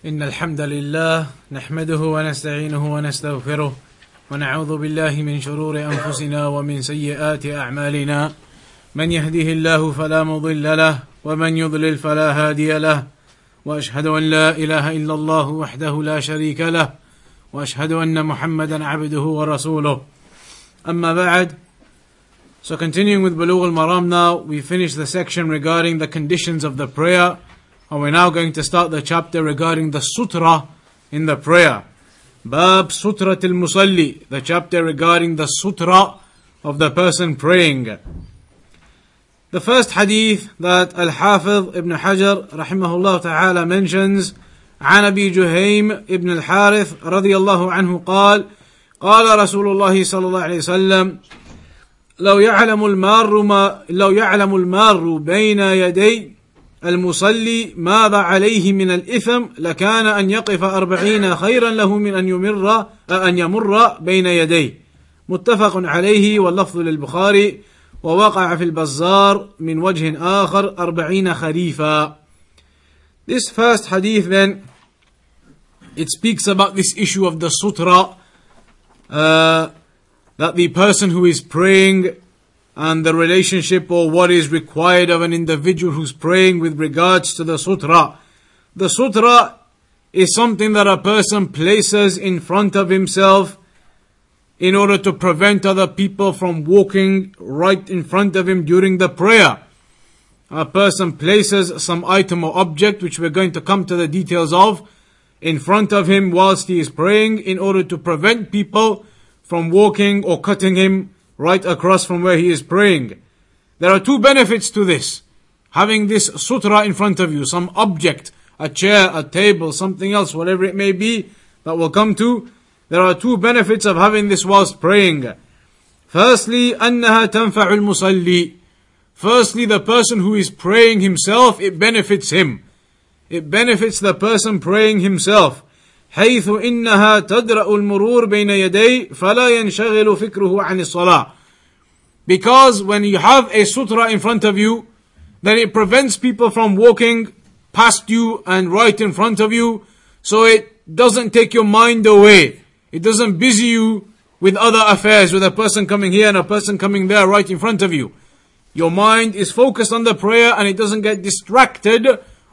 إن الحمد لله نحمده ونستعينه ونستغفره ونعوذ بالله من شرور أنفسنا ومن سيئات أعمالنا. من يهده الله فلا مضل له ومن يضلل فلا هادي له. وأشهد أن لا إله إلا الله وحده لا شريك له وأشهد أن محمدا عبده ورسوله. أما بعد So continuing with Bulugh al-Maram now, we finished the section regarding the conditions of the prayer, and we're now going to start the chapter regarding the sutra in the prayer. Bab Sutra al-Musalli, the chapter regarding the sutra of the person praying. The first hadith that Al-Hafiz ibn Hajar rahimahullah ta'ala mentions عن ابي جهيم ابن الحارث رضي الله عنه قال قال رسول الله صلى الله عليه وسلم لو يعلم المار ما لو يعلم المار بين يدي المصلي ماذا عليه من الإثم لكان أن يقف أربعين خيرا له من أن يمر أن يمر بين يديه. متفق عليه واللفظ للبخاري ووقع في البزار من وجه آخر أربعين خريفا. This first hadith then it speaks about this issue of the sutra uh, that the person who is praying and the relationship or what is required of an individual who's praying with regards to the sutra. The sutra is something that a person places in front of himself in order to prevent other people from walking right in front of him during the prayer. A person places some item or object, which we're going to come to the details of, in front of him whilst he is praying in order to prevent people from walking or cutting him right across from where he is praying. There are two benefits to this. Having this sutra in front of you, some object, a chair, a table, something else, whatever it may be, that will come to. There are two benefits of having this whilst praying. Firstly, أنها تنفع المصلي. Firstly, the person who is praying himself, it benefits him. It benefits the person praying himself. حيث إنها تدرأ المرور بين يدي فلا ينشغل فكره عن الصلاة. Because when you have a sutra in front of you, then it prevents people from walking past you and right in front of you, so it doesn't take your mind away. It doesn't busy you with other affairs, with a person coming here and a person coming there right in front of you. Your mind is focused on the prayer and it doesn't get distracted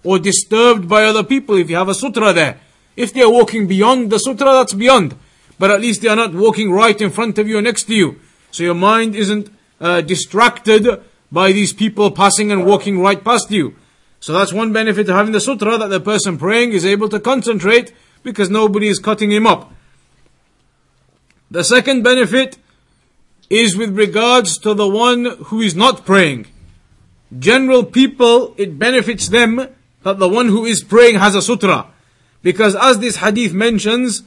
or disturbed by other people if you have a sutra there. If they are walking beyond the sutra, that's beyond. But at least they are not walking right in front of you or next to you. So your mind isn't uh, distracted by these people passing and walking right past you. So that's one benefit of having the sutra that the person praying is able to concentrate because nobody is cutting him up. The second benefit is with regards to the one who is not praying. General people, it benefits them that the one who is praying has a sutra. Because as this hadith mentions,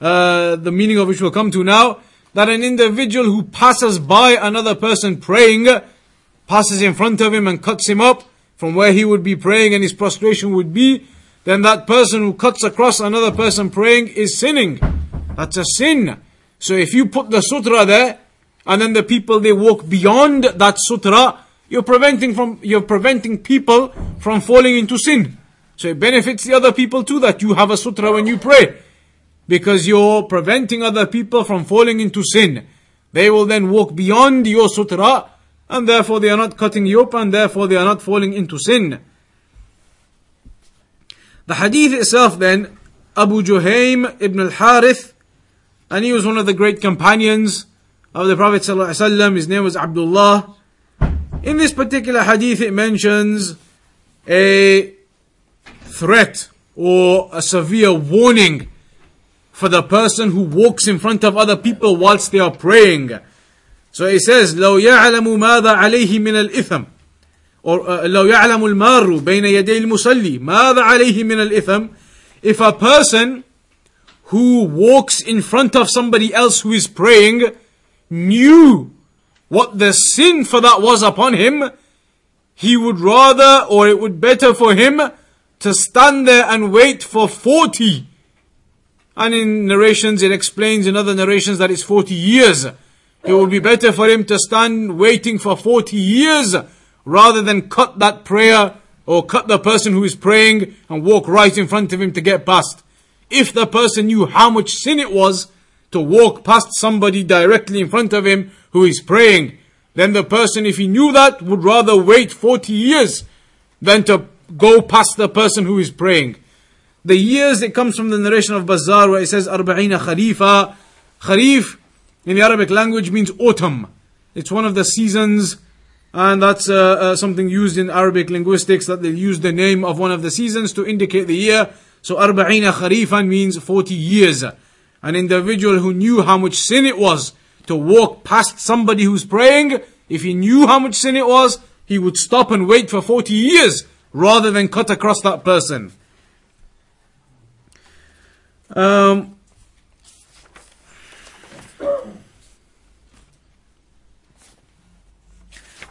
uh, the meaning of which we'll come to now, that an individual who passes by another person praying, passes in front of him and cuts him up from where he would be praying and his prostration would be, then that person who cuts across another person praying is sinning. That's a sin. So if you put the sutra there, and then the people they walk beyond that sutra, you're preventing from you're preventing people from falling into sin. So it benefits the other people too that you have a sutra when you pray. Because you're preventing other people from falling into sin. They will then walk beyond your sutra, and therefore they are not cutting you up, and therefore they are not falling into sin. The hadith itself then, Abu Juhaym ibn al-Harith, and he was one of the great companions of the Prophet ﷺ. His name was Abdullah. In this particular hadith, it mentions a threat or a severe warning for the person who walks in front of other people whilst they are praying. So it says, لو يعلم ماذا عليه من الإثم or uh, لو يعلم المار بين يدي المصلي ماذا عليه من الإثم if a person who walks in front of somebody else who is praying knew what the sin for that was upon him, he would rather, or it would better for him, to stand there and wait for 40. And in narrations, it explains in other narrations that it's 40 years. It would be better for him to stand waiting for 40 years rather than cut that prayer or cut the person who is praying and walk right in front of him to get past. If the person knew how much sin it was to walk past somebody directly in front of him who is praying, then the person, if he knew that, would rather wait 40 years than to go past the person who is praying. The years, it comes from the narration of Bazzar where it says, Arba'ina Kharifa. Kharif in the Arabic language means autumn. It's one of the seasons, and that's uh, uh, something used in Arabic linguistics that they use the name of one of the seasons to indicate the year. So Arba'ina Kharifan means 40 years. An individual who knew how much sin it was to walk past somebody who's praying, if he knew how much sin it was, he would stop and wait for 40 years rather than cut across that person. Um,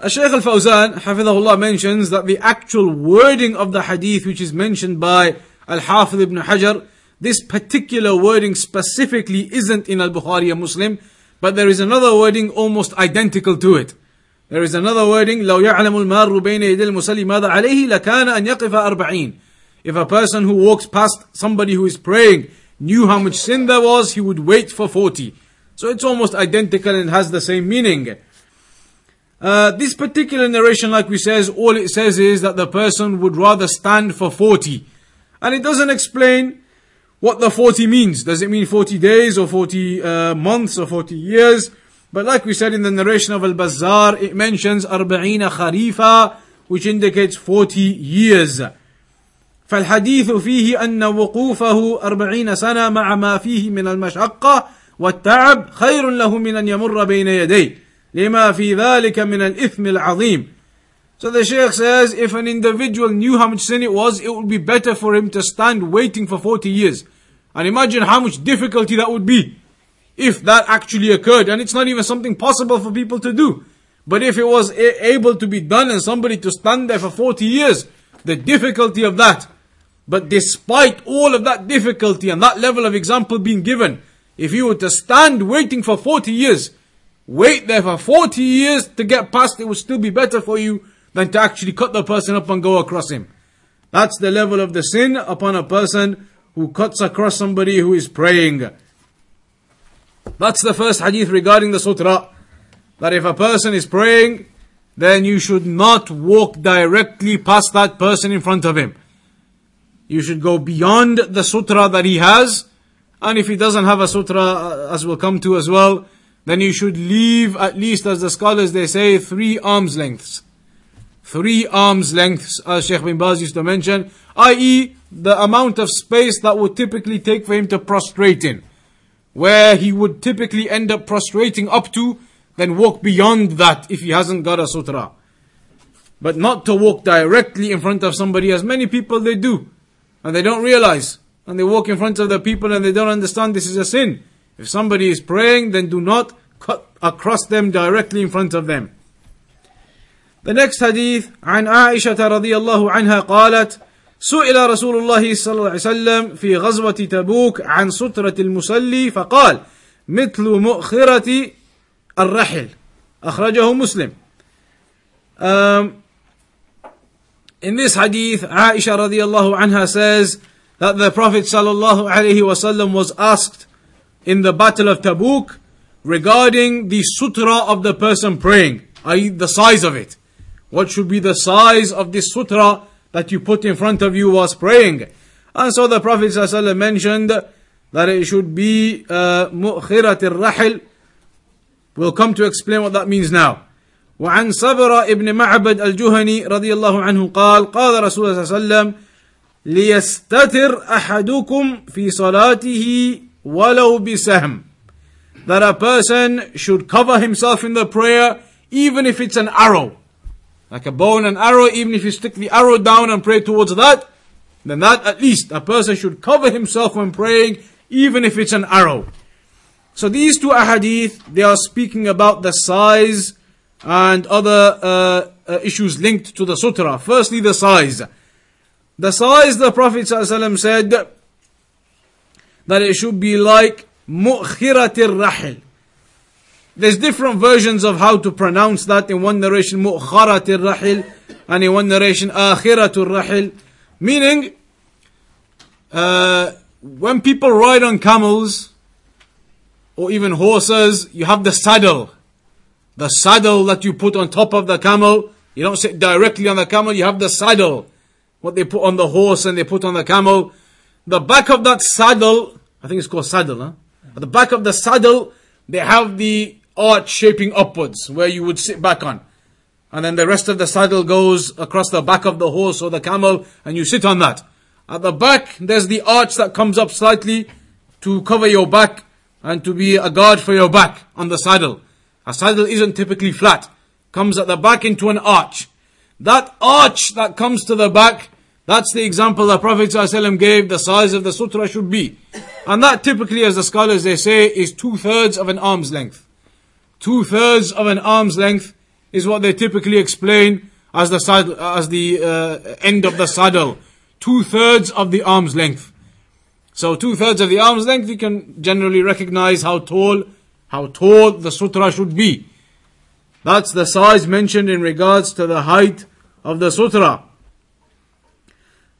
Shaykh al-Fawzan, Hafidahullah, mentions that the actual wording of the hadith which is mentioned by Al-Hafidh ibn Hajar, this particular wording specifically isn't in Al-Bukhari and Muslim, but there is another wording almost identical to it. There is another wording, لو يعلم المار بين يدي المصلي ماذا عليه لكان أن يقف أربعين. If a person who walks past somebody who is praying knew how much sin there was, he would wait for 40. So it's almost identical and has the same meaning. Uh, this particular narration, like we says, all it says is that the person would rather stand for 40. And it doesn't explain what the 40 means. Does it mean 40 days or 40 uh, months or 40 years? But like we said in the narration of Al-Bazzar, it mentions أربعين خريفا, which indicates 40 years. فالحديث فيه أن وقوفه أربعين سنة مع ما فيه من المشقة والتعب خير له من أن يمر بين يديه لما في ذلك من الإثم العظيم So the Shaykh says, if an individual knew how much sin it was, it would be better for him to stand waiting for 40 years. And imagine how much difficulty that would be if that actually occurred. And it's not even something possible for people to do. But if it was able to be done and somebody to stand there for 40 years, the difficulty of that. But despite all of that difficulty and that level of example being given, if you were to stand waiting for 40 years, wait there for 40 years to get past, it would still be better for you than to actually cut the person up and go across him. That's the level of the sin upon a person who cuts across somebody who is praying. That's the first hadith regarding the sutra. That if a person is praying, then you should not walk directly past that person in front of him. You should go beyond the sutra that he has, and if he doesn't have a sutra, uh, as we'll come to as well, then you should leave at least, as the scholars they say, three arms lengths. Three arms lengths, as Sheikh bin Baz used to mention, i.e., the amount of space that would typically take for him to prostrate in Where he would typically end up prostrating up to, then walk beyond that if he hasn't got a sutra. But not to walk directly in front of somebody, as many people they do. And they don't realize. And they walk in front of the people and they don't understand this is a sin. If somebody is praying, then do not cut across them directly in front of them. The next hadith عن عائشة رضي الله عنها قالت سئل رسول الله صلى الله عليه وسلم في غزوة تبوك عن سترة المصلي فقال مثل مؤخرة الرحل أخرجه مسلم um, In this hadith, Aisha radiallahu anha says that the Prophet sallallahu alaihi wasallam was asked in the Battle of Tabuk regarding the sutra of the person praying, i.e., the size of it. What should be the size of this sutra that you put in front of you whilst praying? And so the Prophet ﷺ mentioned that it should be مؤخرة الرحل. We'll come to explain what that means now. وعن صبر ابن معبد الجهني رضي الله عنه قال قال رسول الله صلى الله عليه وسلم ليستتر أحدكم في صلاته walau bisahm. That a person should cover himself in the prayer even if it's an arrow. like a bow and an arrow, even if you stick the arrow down and pray towards that, then that at least a person should cover himself when praying even if it's an arrow. So these two ahadith, they are speaking about the size and other uh, uh, issues linked to the sutra. Firstly, the size. The size the Prophet ﷺ said that it should be like mu'khiratir rahil. There's different versions of how to pronounce that. In one narration, mu'kharatir rahil. and in one narration, akhiratul rahil, meaning, uh, when people ride on camels, or even horses, you have the saddle. The saddle that you put on top of the camel, you don't sit directly on the camel, you have the saddle. What they put on the horse and they put on the camel. The back of that saddle, I think it's called saddle, huh? At the back of the saddle, they have the arch shaping upwards where you would sit back on. And then the rest of the saddle goes across the back of the horse or the camel and you sit on that. At the back, there's the arch that comes up slightly to cover your back and to be a guard for your back on the saddle. A saddle isn't typically flat. Comes at the back into an arch. That arch that comes to the back, that's the example the Prophet ﷺ gave the size of the sutra should be. And that typically, as the scholars they say, is two thirds of an arm's length. Two thirds of an arm's length is what they typically explain as the saddle, as the uh, end of the saddle. Two thirds of the arm's length. So two thirds of the arm's length, you can generally recognize how tall, how tall the sutra should be. That's the size mentioned in regards to the height of the sutra.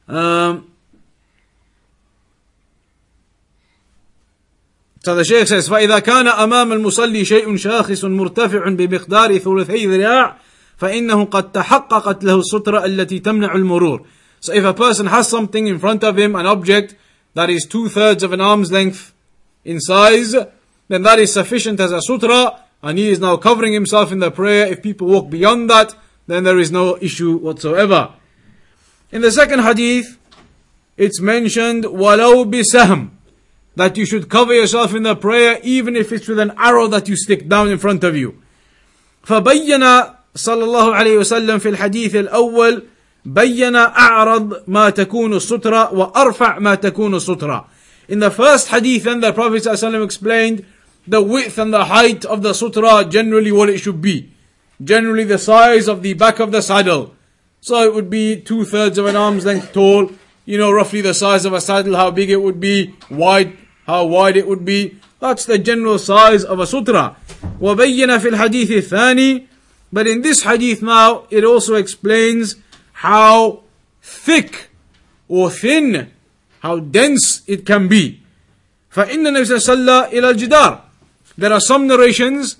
Um, the Shaykh says, فإذا كان أمام المصلي شيء شاخص مرتفع بمقدار ثلثي ذراع فإنه قد تحققت له السترة التي تمنع المرور. So if a person has something in front of him, an object that is two thirds of an arm's length in size, then that is sufficient as a sutra, and he is now covering himself in the prayer. If people walk beyond that, then there is no issue whatsoever. In the second hadith, it's mentioned, walau bisahm, that you should cover yourself in the prayer even if it's with an arrow that you stick down in front of you. فبين صلى الله عليه وسلم في الحديث الأول بين أعرض ما تكون السترة وأرفع ما تكون السترة. In the first hadith then the Prophet ﷺ explained the width and the height of the sutra, generally what it should be. Generally the size of the back of the saddle. So it would be two thirds of an arm's length tall, you know, roughly the size of a saddle, how big it would be, wide, how wide it would be. That's the general size of a sutra. وبين في الحديث الثاني But in this hadith now, it also explains how thick or thin, how dense it can be. فإن النبي صلى الله عليه وسلم إلى الجدار. There are some narrations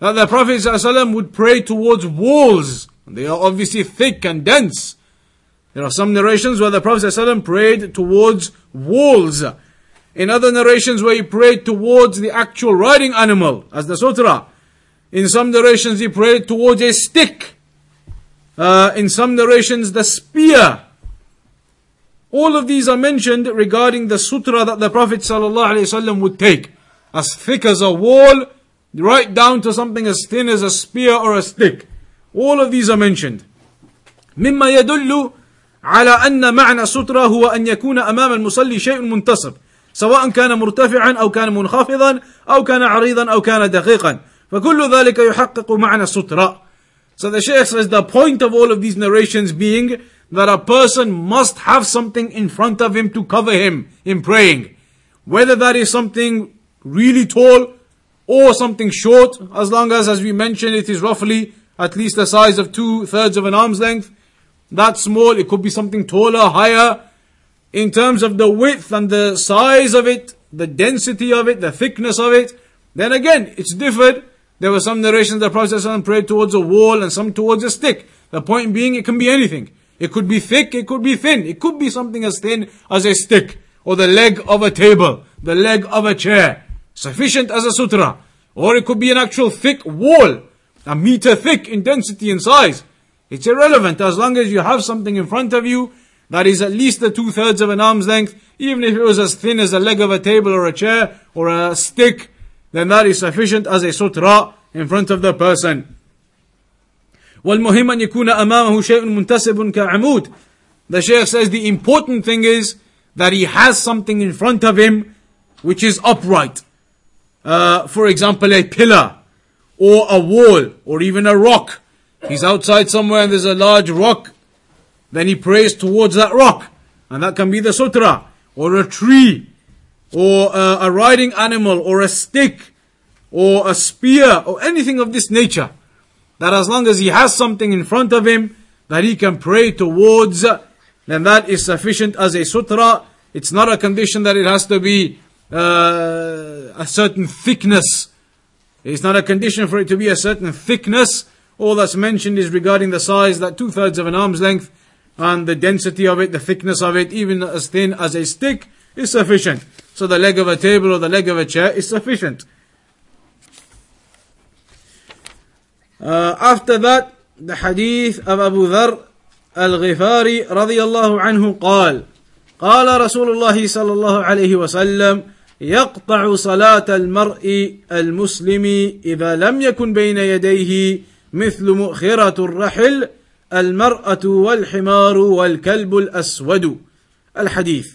that the Prophet صلى الله عليه وسلم would pray towards walls. They are obviously thick and dense. There are some narrations where the Prophet صلى الله عليه وسلم prayed towards walls. In other narrations where he prayed towards the actual riding animal, as the sutra. In some narrations he prayed towards a stick. Uh, in some narrations, the spear. All of these are mentioned regarding the sutra that the Prophet ﷺ would take. As thick as a wall, right down to something as thin as a spear or a stick. All of these are mentioned. مما يدل على أن معنى السترة هو أن يكون أمام المصلي شيء منتصب سواء كان مرتفعا أو كان منخفضا أو كان عريضا أو كان دقيقا فكل ذلك يحقق معنى السترة so the Shaykh says the point of all of these narrations being that a person must have something in front of him to cover him in praying. Whether that is something really tall or something short, as long as, as we mentioned, it is roughly at least the size of two thirds of an arm's length. That small, it could be something taller, higher. in terms of the width and the size of it, the density of it, the thickness of it, then again, it's differed there were some narrations that Prophet ﷺ prayed towards a wall and some towards a stick. The point being, it can be anything. It could be thick, it could be thin. It could be something as thin as a stick, or the leg of a table, the leg of a chair. Sufficient as a sutra. Or it could be an actual thick wall, a meter thick in density and size. It's irrelevant as long as you have something in front of you that is at least the two thirds of an arm's length, even if it was as thin as a leg of a table or a chair or a stick then that is sufficient as a sutra in front of the person. والمهم أن يكون أمامه شيء منتسب كعمود. The Shaykh says the important thing is that he has something in front of him which is upright. Uh, for example, a pillar or a wall or even a rock. He's outside somewhere and there's a large rock. then he prays towards that rock. And that can be the sutra or a tree or a, a riding animal or a stick or a spear or anything of this nature. That as long as he has something in front of him that he can pray towards, then that is sufficient as a sutra. It's not a condition that it has to be uh, a certain thickness. It's not a condition for it to be a certain thickness. All that's mentioned is regarding the size, that two thirds of an arm's length, and the density of it, the thickness of it, even as thin as a stick, is sufficient. So the leg of a table or the leg of a chair is sufficient. Uh, after that, the hadith of Abu Dhar al-Ghifari radiyallahu anhu قال قال رسول الله صلى الله عليه وسلم يقطع صلاة المرء المسلم إذا لم يكن بين يديه مثل مؤخرة الرحل المرأة والحمار والكلب الأسود. الحديث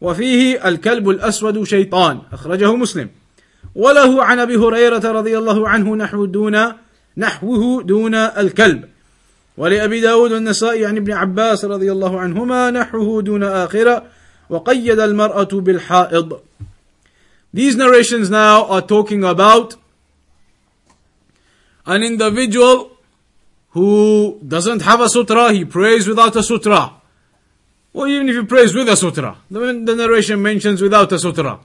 وفيه الكلب الأسود شيطان أخرجه مسلم. وله عن أبي هريرة رضي الله عنه نحو دون نحوه دون الكلب. ولأبي داود والنسائي عن ابن عباس رضي الله عنهما نحوه دون آخرة. وقيد المرأة بالحائض. These narrations now are talking about an individual who doesn't have a sutra, he prays without a sutra. Or even if he prays with a sutra. The, narration mentions without a sutra.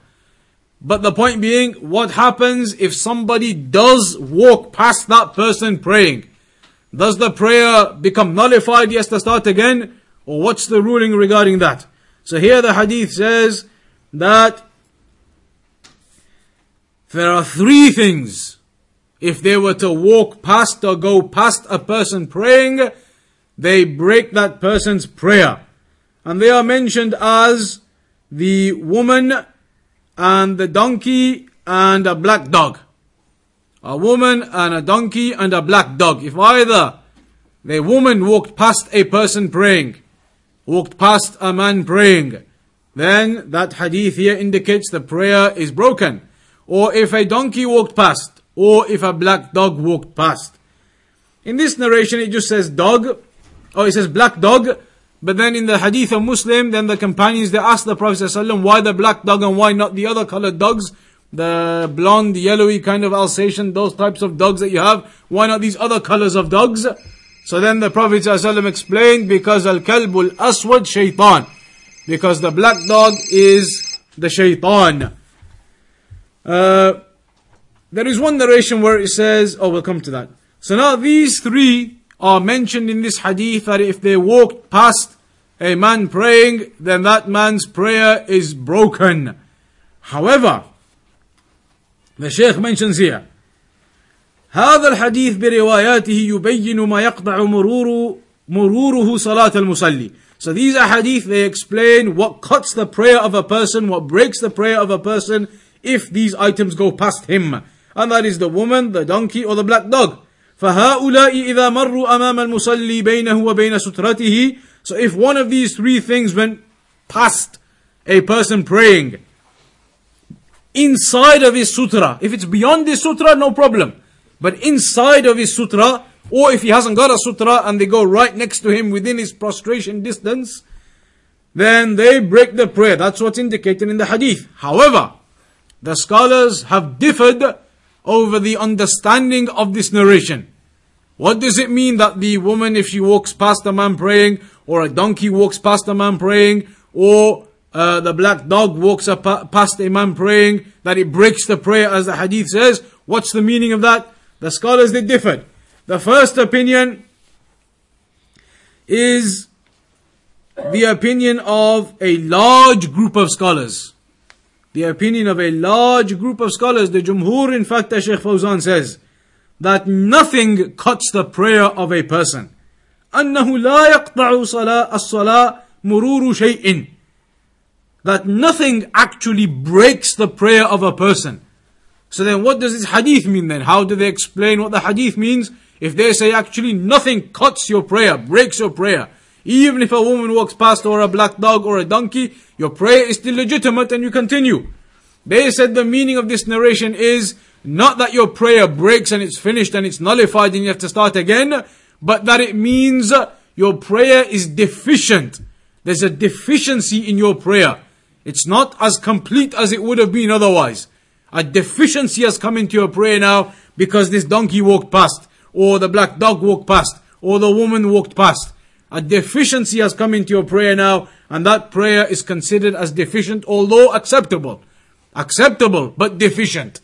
But the point being, what happens if somebody does walk past that person praying? Does the prayer become nullified? Has to start again? Or what's the ruling regarding that? So here the hadith says that there are three things. If they were to walk past or go past a person praying, they break that person's prayer. And they are mentioned as the woman and the donkey and a black dog. A woman and a donkey and a black dog. If either the woman walked past a person praying, walked past a man praying, then that hadith here indicates the prayer is broken. Or if a donkey walked past, or if a black dog walked past. In this narration, it just says dog, or it says black dog, but then in the hadith of Muslim, then the companions, they asked the Prophet ﷺ, why the black dog and why not the other colored dogs? The blonde, yellowy kind of Alsatian, those types of dogs that you have. Why not these other colors of dogs? So then the Prophet ﷺ explained, because al-kalbul aswad shaitan. Because the black dog is the shaitan. Uh, there is one narration where it says, oh, we'll come to that. So now these three are mentioned in this hadith that if they walked past a man praying, then that man's prayer is broken. However, the Shaykh mentions here, هذا الحديث برواياته يبين ما يقطع مرور مروره صلاة المصلي. So these are hadith, they explain what cuts the prayer of a person, what breaks the prayer of a person if these items go past him. And that is the woman, the donkey, or the black dog. فهؤلاء إذا مروا أمام المصلي بينه وبين سترته So if one of these three things went past a person praying inside of his sutra, if it's beyond his sutra, no problem. But inside of his sutra, or if he hasn't got a sutra and they go right next to him within his prostration distance, then they break the prayer. That's what's indicated in the hadith. However, the scholars have differed over the understanding of this narration. What does it mean that the woman, if she walks past a man praying, or a donkey walks past a man praying, or uh, the black dog walks up past a man praying, that it breaks the prayer as the hadith says? What's the meaning of that? The scholars they differed. The first opinion is the opinion of a large group of scholars the opinion of a large group of scholars, the Jumhur, in fact, as Sheikh Fawzan says, that nothing cuts the prayer of a person. أنه لا يقطع صلاة الصلاة مرور شيء. That nothing actually breaks the prayer of a person. So then what does this hadith mean then? How do they explain what the hadith means? If they say actually nothing cuts your prayer, breaks your prayer, even if a woman walks past or a black dog or a donkey, your prayer is still legitimate and you continue. They said the meaning of this narration is not that your prayer breaks and it's finished and it's nullified and you have to start again, but that it means your prayer is deficient. There's a deficiency in your prayer. It's not as complete as it would have been otherwise. A deficiency has come into your prayer now because this donkey walked past, or the black dog walked past, or the woman walked past. A deficiency has come into your prayer now, and that prayer is considered as deficient, although acceptable. Acceptable, but deficient.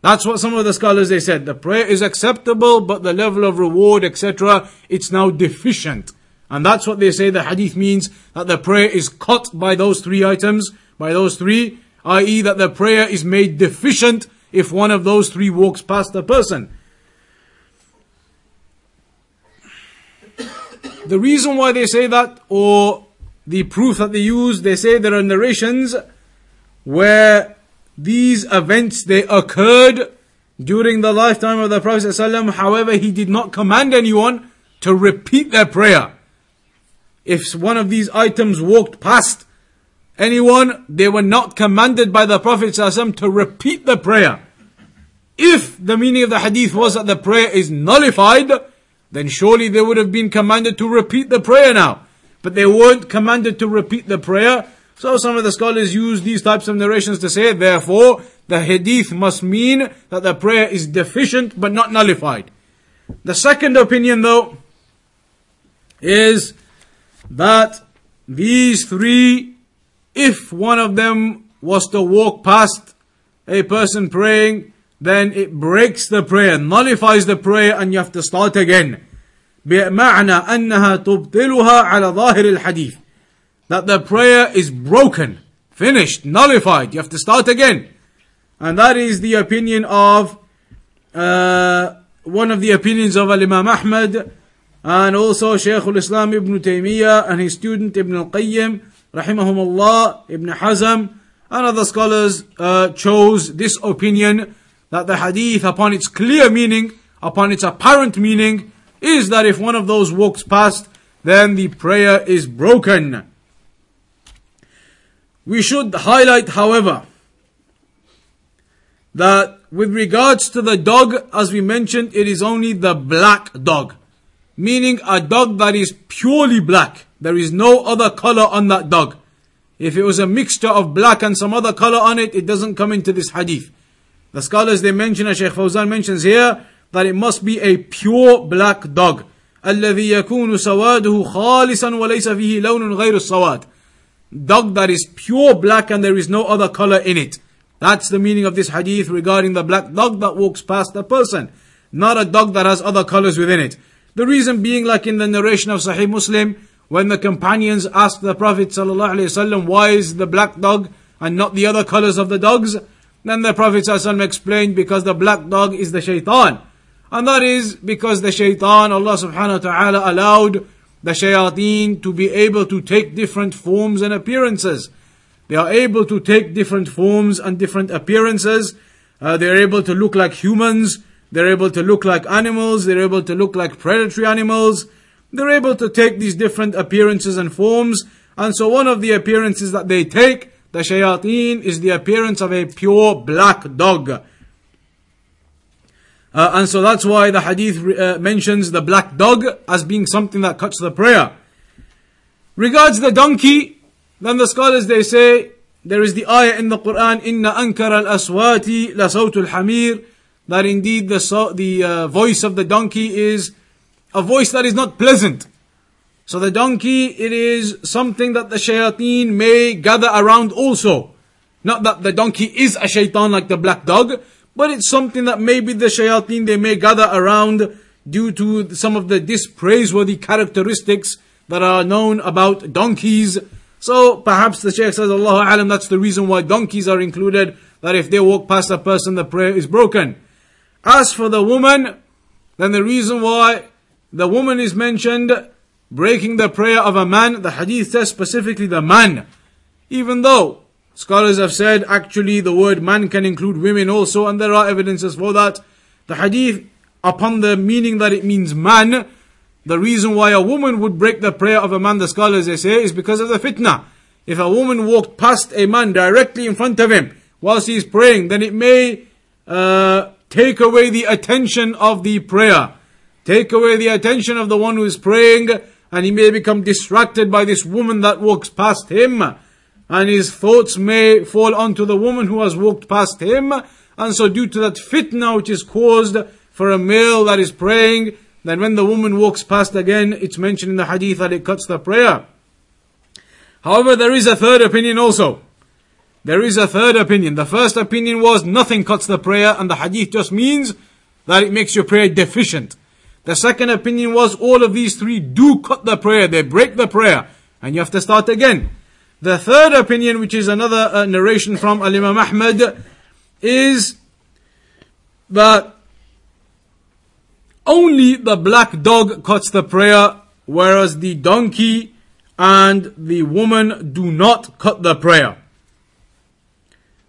That's what some of the scholars they said. The prayer is acceptable, but the level of reward, etc., it's now deficient. And that's what they say the hadith means that the prayer is cut by those three items, by those three, i.e., that the prayer is made deficient if one of those three walks past the person. The reason why they say that, or the proof that they use, they say there are narrations where these events they occurred during the lifetime of the Prophet. However, he did not command anyone to repeat their prayer. If one of these items walked past anyone, they were not commanded by the Prophet to repeat the prayer. If the meaning of the hadith was that the prayer is nullified, then surely they would have been commanded to repeat the prayer now. But they weren't commanded to repeat the prayer. So some of the scholars use these types of narrations to say, therefore, the hadith must mean that the prayer is deficient but not nullified. The second opinion though, is that these three, if one of them was to walk past a person praying, then it breaks the prayer, nullifies the prayer, and you have to start again. بمعنى أنها تبطلها على ظاهر الحديث that the prayer is broken, finished, nullified. You have to start again. And that is the opinion of uh, one of the opinions of Imam Ahmad and also Shaykh al-Islam Ibn Taymiyyah and his student Ibn al-Qayyim rahimahumullah, Ibn Hazm and other scholars uh, chose this opinion that the hadith upon its clear meaning, upon its apparent meaning, is that if one of those walks past, then the prayer is broken. We should highlight, however, that with regards to the dog, as we mentioned, it is only the black dog. Meaning a dog that is purely black. There is no other color on that dog. If it was a mixture of black and some other color on it, it doesn't come into this hadith. The scholars they mention, as Shaykh Fawzan mentions here, that it must be a pure black dog. الذي يكون سواده خالصا وليس فيه لون غير السواد. Dog that is pure black and there is no other color in it. That's the meaning of this hadith regarding the black dog that walks past a person. Not a dog that has other colors within it. The reason being like in the narration of Sahih Muslim, when the companions asked the Prophet ﷺ, why is the black dog and not the other colors of the dogs? Then the Prophet explained because the black dog is the shaitan. And that is because the shaitan, Allah subhanahu wa ta'ala allowed the shayateen to be able to take different forms and appearances. They are able to take different forms and different appearances. Uh, they're able to look like humans. They're able to look like animals. They're able to look like predatory animals. They're able to take these different appearances and forms. And so one of the appearances that they take, the shayateen, is the appearance of a pure black dog. Uh, and so that's why the hadith uh, mentions the black dog as being something that cuts the prayer. Regards the donkey, then the scholars they say there is the ayah in the Quran, "Inna ankara al-aswati la al-hamir," that indeed the so, the uh, voice of the donkey is a voice that is not pleasant. So the donkey, it is something that the shayateen may gather around also. Not that the donkey is a shaitan like the black dog, but it's something that maybe the shayateen they may gather around due to some of the dispraiseworthy characteristics that are known about donkeys. So perhaps the Shaykh says, Allah alam, that's the reason why donkeys are included, that if they walk past a person, the prayer is broken. As for the woman, then the reason why the woman is mentioned, breaking the prayer of a man, the hadith says specifically the man. Even though Scholars have said actually the word man can include women also, and there are evidences for that. The hadith, upon the meaning that it means man, the reason why a woman would break the prayer of a man, the scholars they say, is because of the fitna. If a woman walked past a man directly in front of him whilst he is praying, then it may uh, take away the attention of the prayer. Take away the attention of the one who is praying, and he may become distracted by this woman that walks past him and his thoughts may fall onto the woman who has walked past him. And so due to that fitna which is caused for a male that is praying, then when the woman walks past again, it's mentioned in the hadith that it cuts the prayer. However, there is a third opinion also. There is a third opinion. The first opinion was nothing cuts the prayer, and the hadith just means that it makes your prayer deficient. The second opinion was all of these three do cut the prayer, they break the prayer, and you have to start again. The third opinion, which is another uh, narration from Al Imam Ahmad, is that only the black dog cuts the prayer, whereas the donkey and the woman do not cut the prayer.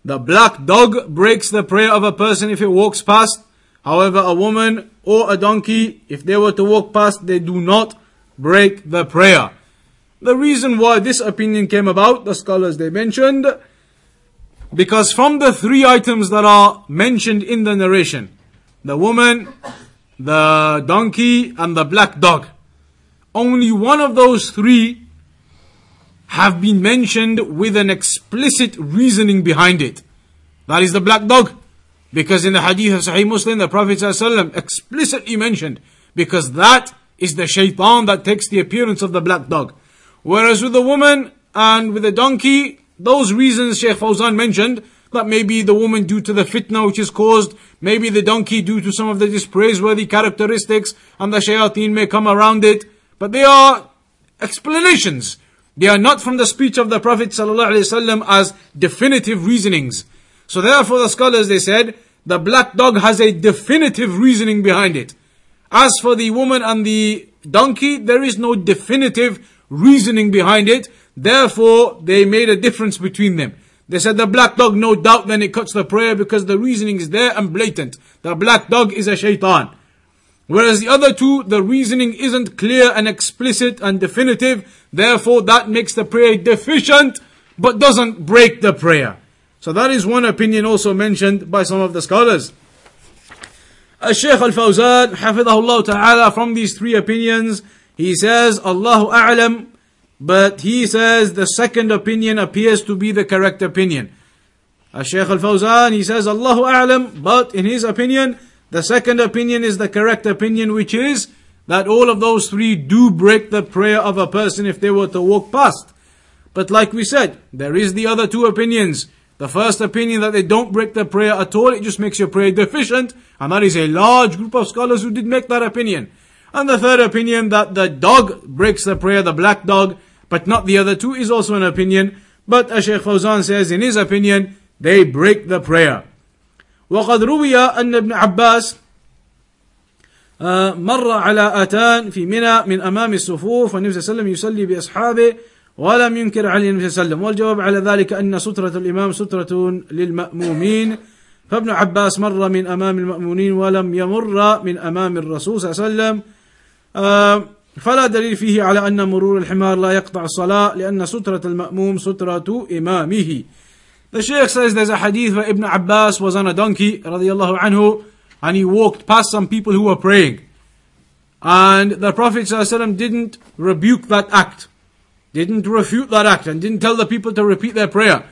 The black dog breaks the prayer of a person if it walks past. However, a woman or a donkey, if they were to walk past, they do not break the prayer. The reason why this opinion came about, the scholars they mentioned, because from the three items that are mentioned in the narration, the woman, the donkey, and the black dog, only one of those three have been mentioned with an explicit reasoning behind it. That is the black dog. Because in the hadith of Sahih Muslim, the Prophet ﷺ explicitly mentioned, because that is the shaitan that takes the appearance of the black dog. Whereas with the woman and with the donkey, those reasons Sheikh Fawzan mentioned, that maybe the woman due to the fitna which is caused, maybe the donkey due to some of the dispraiseworthy characteristics, and the shayateen may come around it, but they are explanations. They are not from the speech of the Prophet ﷺ as definitive reasonings. So therefore the scholars they said, the black dog has a definitive reasoning behind it. As for the woman and the donkey, there is no definitive reasoning behind it. Therefore, they made a difference between them. They said the black dog, no doubt, then it cuts the prayer because the reasoning is there and blatant. The black dog is a shaitan. Whereas the other two, the reasoning isn't clear and explicit and definitive. Therefore, that makes the prayer deficient, but doesn't break the prayer. So that is one opinion also mentioned by some of the scholars. Al-Shaykh Al-Fawzan, Hafidahullah Ta'ala, from these three opinions, he says, Allahu A'lam, but he says the second opinion appears to be the correct opinion. Al-Shaykh Al-Fawzan, he says, Allahu A'lam, but in his opinion, the second opinion is the correct opinion, which is that all of those three do break the prayer of a person if they were to walk past. But like we said, there is the other two opinions. The first opinion that they don't break the prayer at all, it just makes your prayer deficient, and that is a large group of scholars who did make that opinion. And the third opinion that the dog breaks the prayer, the black dog, but not the other two, is also an opinion. But as Shaykh Fawzan says, in his opinion, they break the prayer. وقد روي أن ابن عباس مر على آتان في منى من أمام الصفوف والنبي صلى الله عليه وسلم يصلي بأصحابه ولم ينكر عليه النبي صلى الله عليه وسلم. والجواب على ذلك أن سترة الإمام سترة للمأمومين. فابن عباس مر من أمام المأمونين ولم يمر من أمام الرسول صلى الله عليه وسلم. فلا دليل فيه على أن مرور الحمار لا يقطع الصلاة لأن سترة المأموم سترة إمامه. The Shaykh says there's a hadith where Ibn Abbas was on a donkey, radiallahu anhu, and he walked past some people who were praying. And the Prophet ﷺ didn't rebuke that act, didn't refute that act, and didn't tell the people to repeat their prayer.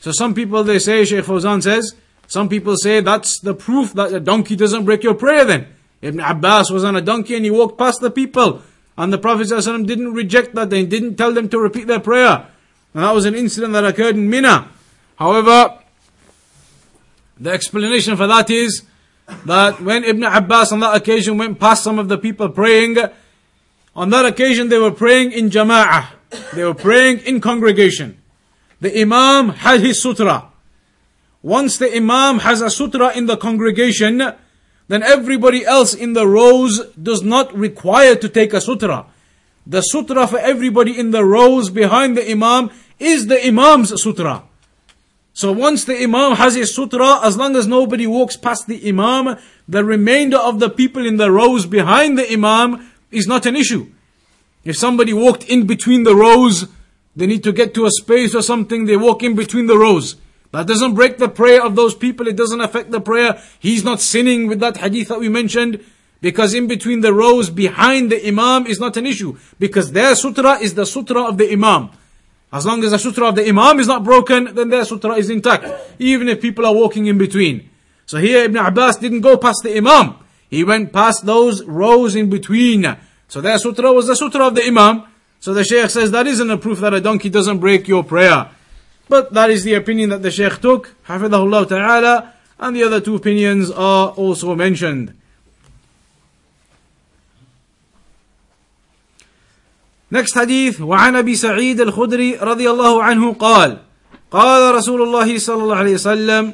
So some people they say, Shaykh Fawzan says, some people say that's the proof that a donkey doesn't break your prayer then. Ibn Abbas was on a donkey and he walked past the people. And the Prophet ﷺ didn't reject that, they didn't tell them to repeat their prayer. And that was an incident that occurred in Mina. However, the explanation for that is that when Ibn Abbas on that occasion went past some of the people praying, on that occasion they were praying in jama'ah. They were praying in congregation. The Imam had his sutra. Once the Imam has a sutra in the congregation, then everybody else in the rows does not require to take a sutra. The sutra for everybody in the rows behind the Imam is the Imam's sutra. So once the Imam has his sutra, as long as nobody walks past the Imam, the remainder of the people in the rows behind the Imam is not an issue. If somebody walked in between the rows, they need to get to a space or something, they walk in between the rows. That doesn't break the prayer of those people, it doesn't affect the prayer. He's not sinning with that hadith that we mentioned. Because in between the rows behind the Imam is not an issue. Because their sutra is the sutra of the Imam. As long as the sutra of the Imam is not broken, then their sutra is intact. Even if people are walking in between. So here Ibn Abbas didn't go past the Imam. He went past those rows in between. So that sutra was the sutra of the Imam. So the Shaykh says that isn't a proof that a donkey doesn't break your prayer. But that is the opinion that the Shaykh took, Hafidahullah Ta'ala, and the other two opinions are also mentioned. Next hadith وعن أبي سعيد الخدري رضي الله عنه قال قال رسول الله صلى الله عليه وسلم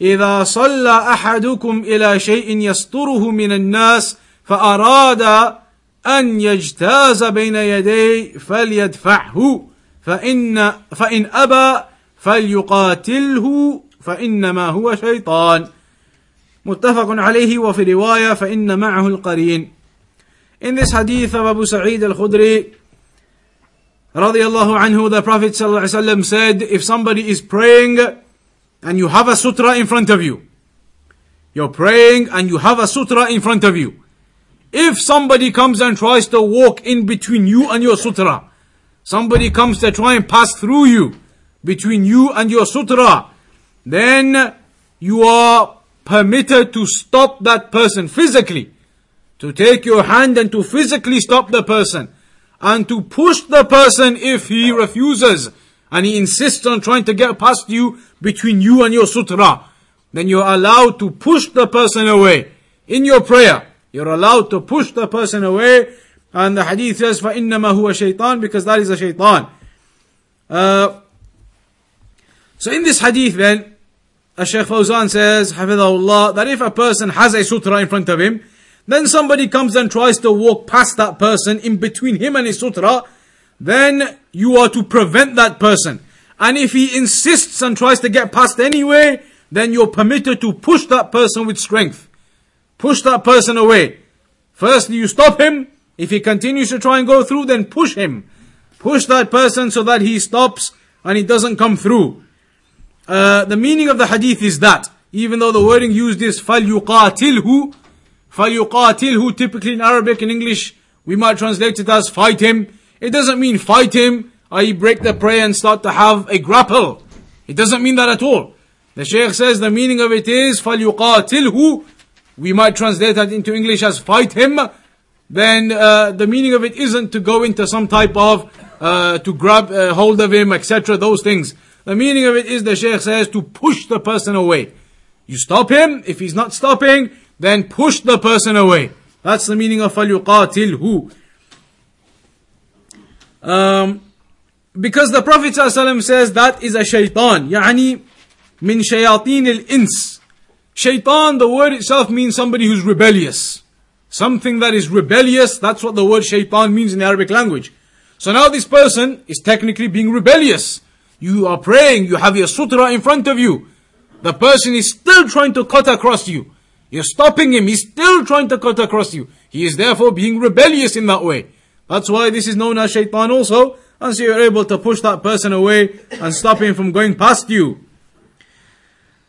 إذا صلى أحدكم إلى شيء يستره من الناس فأراد أن يجتاز بين يديه فليدفعه فإن فإن أبى فليقاتله فإنما هو شيطان متفق عليه وفي رواية فإن معه القرين In this hadith of Abu Sa'id al-Khudri radiallahu anhu, the Prophet ﷺ said, if somebody is praying and you have a sutra in front of you, you're praying and you have a sutra in front of you. If somebody comes and tries to walk in between you and your sutra, somebody comes to try and pass through you, between you and your sutra, then you are permitted to stop that person physically. To take your hand and to physically stop the person. And to push the person if he refuses and he insists on trying to get past you between you and your sutra. Then you're allowed to push the person away. In your prayer, you're allowed to push the person away. And the hadith says, فَإِنَّمَا هُوَ shaitan because that is a shaitan. Uh, so in this hadith then, Shaykh Fawzan says, Hafidahullah, that if a person has a sutra in front of him, then somebody comes and tries to walk past that person in between him and his sutra, then you are to prevent that person. And if he insists and tries to get past anyway, then you're permitted to push that person with strength. Push that person away. Firstly, you stop him. If he continues to try and go through, then push him. Push that person so that he stops and he doesn't come through. Uh, the meaning of the hadith is that, even though the wording used is فَلْيُقَاتِلْهُ فَلْيُقَاتِلْهُ typically in Arabic and English, we might translate it as fight him. It doesn't mean fight him, i.e. break the prayer and start to have a grapple. It doesn't mean that at all. The Shaykh says the meaning of it is فَلْيُقَاتِلْهُ We might translate that into English as fight him. Then uh, the meaning of it isn't to go into some type of, uh, to grab uh, hold of him, etc. Those things. The meaning of it is the Shaykh says to push the person away. You stop him, if he's not stopping, then push the person away. That's the meaning of فَلْيُقَاتِلْهُ um, because the Prophet ﷺ says that is a shaitan. يعني من شياطين الإنس. Shaitan, the word itself means somebody who's rebellious. Something that is rebellious, that's what the word shaitan means in the Arabic language. So now this person is technically being rebellious. You are praying, you have your sutra in front of you. The person is still trying to cut across you. You're stopping him, he's still trying to cut across you. He is therefore being rebellious in that way. That's why this is known as shaitan also. And so you're able to push that person away and stop him from going past you.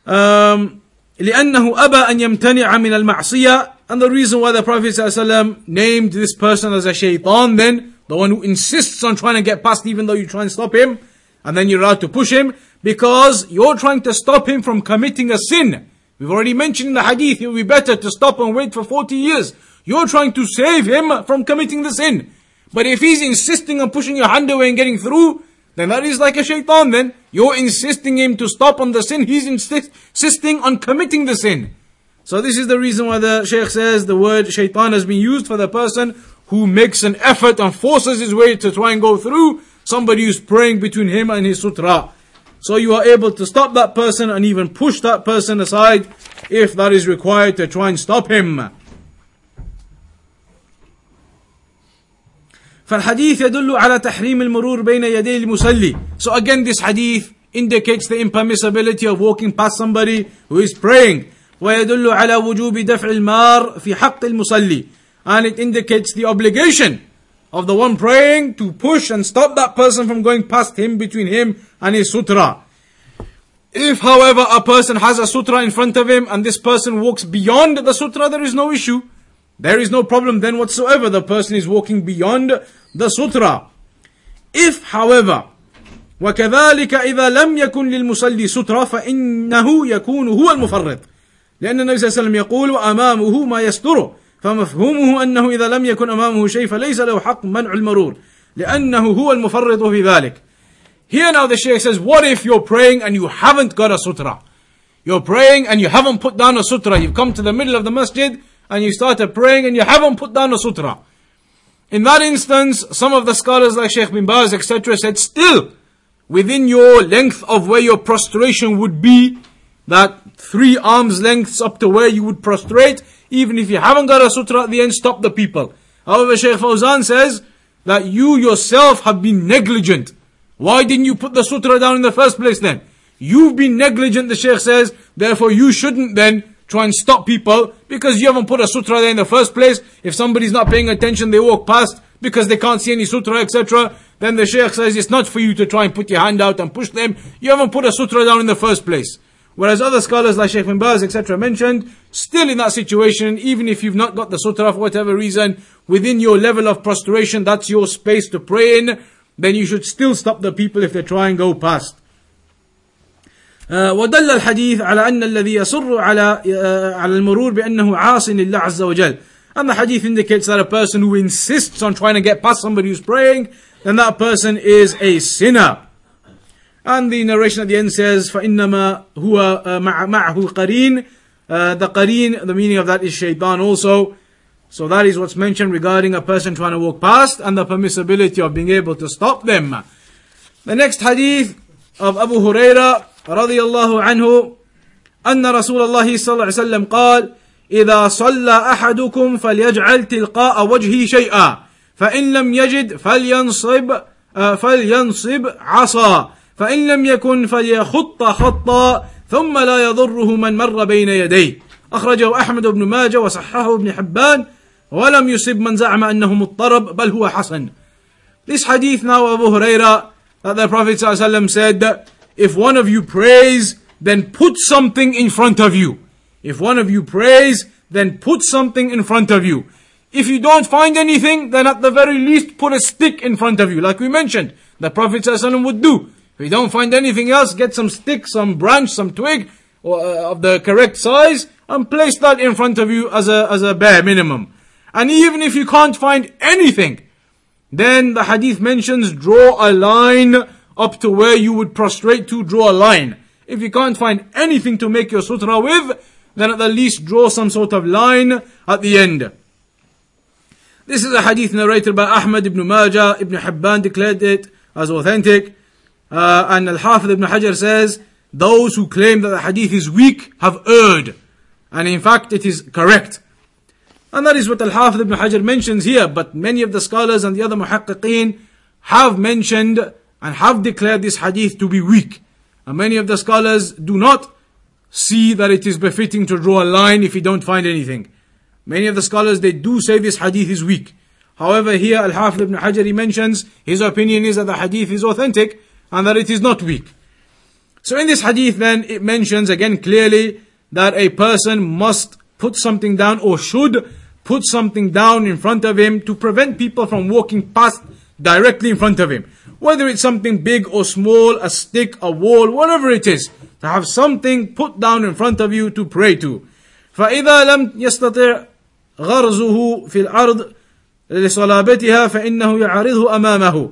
Um, لأنه أبى أن يمتنع من المعصية and the reason why the Prophet ﷺ named this person as a shaitan then, the one who insists on trying to get past even though you try and stop him, and then you're allowed to push him because you're trying to stop him from committing a sin. We've already mentioned in the hadith it would be better to stop and wait for 40 years. You're trying to save him from committing the sin. But if he's insisting on pushing your hand away and getting through, then that is like a shaitan then. You're insisting him to stop on the sin, he's insisting on committing the sin. So this is the reason why the Shaykh says the word shaitan has been used for the person who makes an effort and forces his way to try and go through somebody who's praying between him and his sutra. So you are able to stop that person and even push that person aside if that is required to try and stop him. فالحديث يدل على تحريم المرور بين يدي المصلي. So again this hadith indicates the impermissibility of walking past somebody who is praying. ويدل على وجوب دفع المار في حق المصلي. And it indicates the obligation of the one praying to push and stop that person from going past him between him and his sutra. If, however, a person has a sutra in front of him and this person walks beyond the sutra, there is no issue. There is no problem then whatsoever. The person is walking beyond the sutra. If, however, وكذلك إذا لم يكن للمصلي سترة فإنه يكون هو المفرط لأن النبي صلى الله عليه وسلم يقول وأمامه ما يستره فمفهومه أنه إذا لم يكن أمامه شيء فليس له حق منع المرور لأنه هو المفرط في ذلك Here now the Shaykh says, what if you're praying and you haven't got a sutra? You're praying and you haven't put down a sutra. You've come to the middle of the masjid and you started praying and you haven't put down a sutra. In that instance, some of the scholars like Sheikh bin Baz, etc., said still, within your length of where your prostration would be, that three arms lengths up to where you would prostrate, even if you haven't got a sutra at the end, stop the people. However, Sheikh Fawzan says that you yourself have been negligent. Why didn't you put the sutra down in the first place then? You've been negligent, the Sheikh says, therefore you shouldn't then try and stop people because you haven't put a sutra there in the first place. If somebody's not paying attention, they walk past because they can't see any sutra, etc. Then the Sheikh says it's not for you to try and put your hand out and push them. You haven't put a sutra down in the first place. Whereas other scholars like Sheikh bin Baz, etc., mentioned, still in that situation, even if you've not got the sutra for whatever reason, within your level of prostration, that's your space to pray in, then you should still stop the people if they try and go past. ودل الحديث على أن الذي يصر على على المرور بأنه عاص لله عز وجل. And the hadith indicates that a person who insists on trying to get past somebody who's praying, then that person is a sinner. And the narration at the end says, فَإِنَّمَا هُوَ مَعَهُ الْقَرِينَ uh, The qareen, the meaning of that is shaitan also. So that is what's mentioned regarding a person trying to walk past and the permissibility of being able to stop them. The next hadith of Abu Huraira رضي الله عنه أن رسول الله صلى الله عليه وسلم قال إذا صلى أحدكم فليجعل تلقاء وجهه شيئا فإن لم يجد فلينصب فلينصب عصا فإن لم يكن فليخط خطا ثم لا يضره من مر بين يديه. أخرجه أحمد بن ماجه وصححه ابن حبان ولم يصب من زعم أنه مضطرب بل هو حسن. This hadith now Abu Huraira that the Prophet ﷺ said If one of you prays, then put something in front of you. If one of you prays, then put something in front of you. If you don't find anything, then at the very least put a stick in front of you. Like we mentioned, the Prophet ﷺ would do. If you don't find anything else, get some stick, some branch, some twig uh, of the correct size and place that in front of you as a, as a bare minimum. And even if you can't find anything, then the hadith mentions draw a line up to where you would prostrate to draw a line. If you can't find anything to make your sutra with, then at the least draw some sort of line at the end. This is a hadith narrated by Ahmad ibn Majah, Ibn Hibban declared it as authentic, uh, and Al-Hafidh ibn Hajar says, those who claim that the hadith is weak have erred. And in fact, it is correct. And that is what Al-Hafidh ibn Hajar mentions here, but many of the scholars and the other muhaqqiqeen have mentioned and have declared this hadith to be weak. And many of the scholars do not see that it is befitting to draw a line if you don't find anything. Many of the scholars they do say this hadith is weak. However, here Al-Hafidh ibn Hajar mentions his opinion is that the hadith is authentic and that it is not weak. So in this hadith then it mentions again clearly that a person must put something down or should put something down in front of him to prevent people from walking past directly in front of him. Whether it's something big or small, a stick, a wall, whatever it is, to have something put down in front of you to pray to. فإذا لم يستطع غرزه في الأرض لصلابتها فإنه يعرضه أمامه.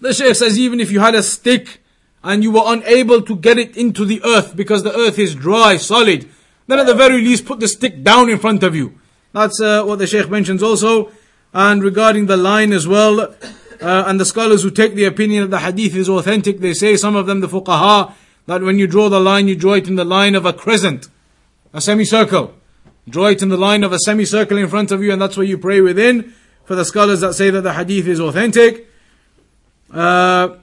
The Shaykh says even if you had a stick and you were unable to get it into the earth because the earth is dry, solid, then at the very least put the stick down in front of you. That's uh, what the Shaykh mentions also. And regarding the line as well, uh, and the scholars who take the opinion that the hadith is authentic, they say, some of them, the fuqaha, that when you draw the line, you draw it in the line of a crescent, a semicircle. Draw it in the line of a semicircle in front of you, and that's where you pray within. For the scholars that say that the hadith is authentic. Uh,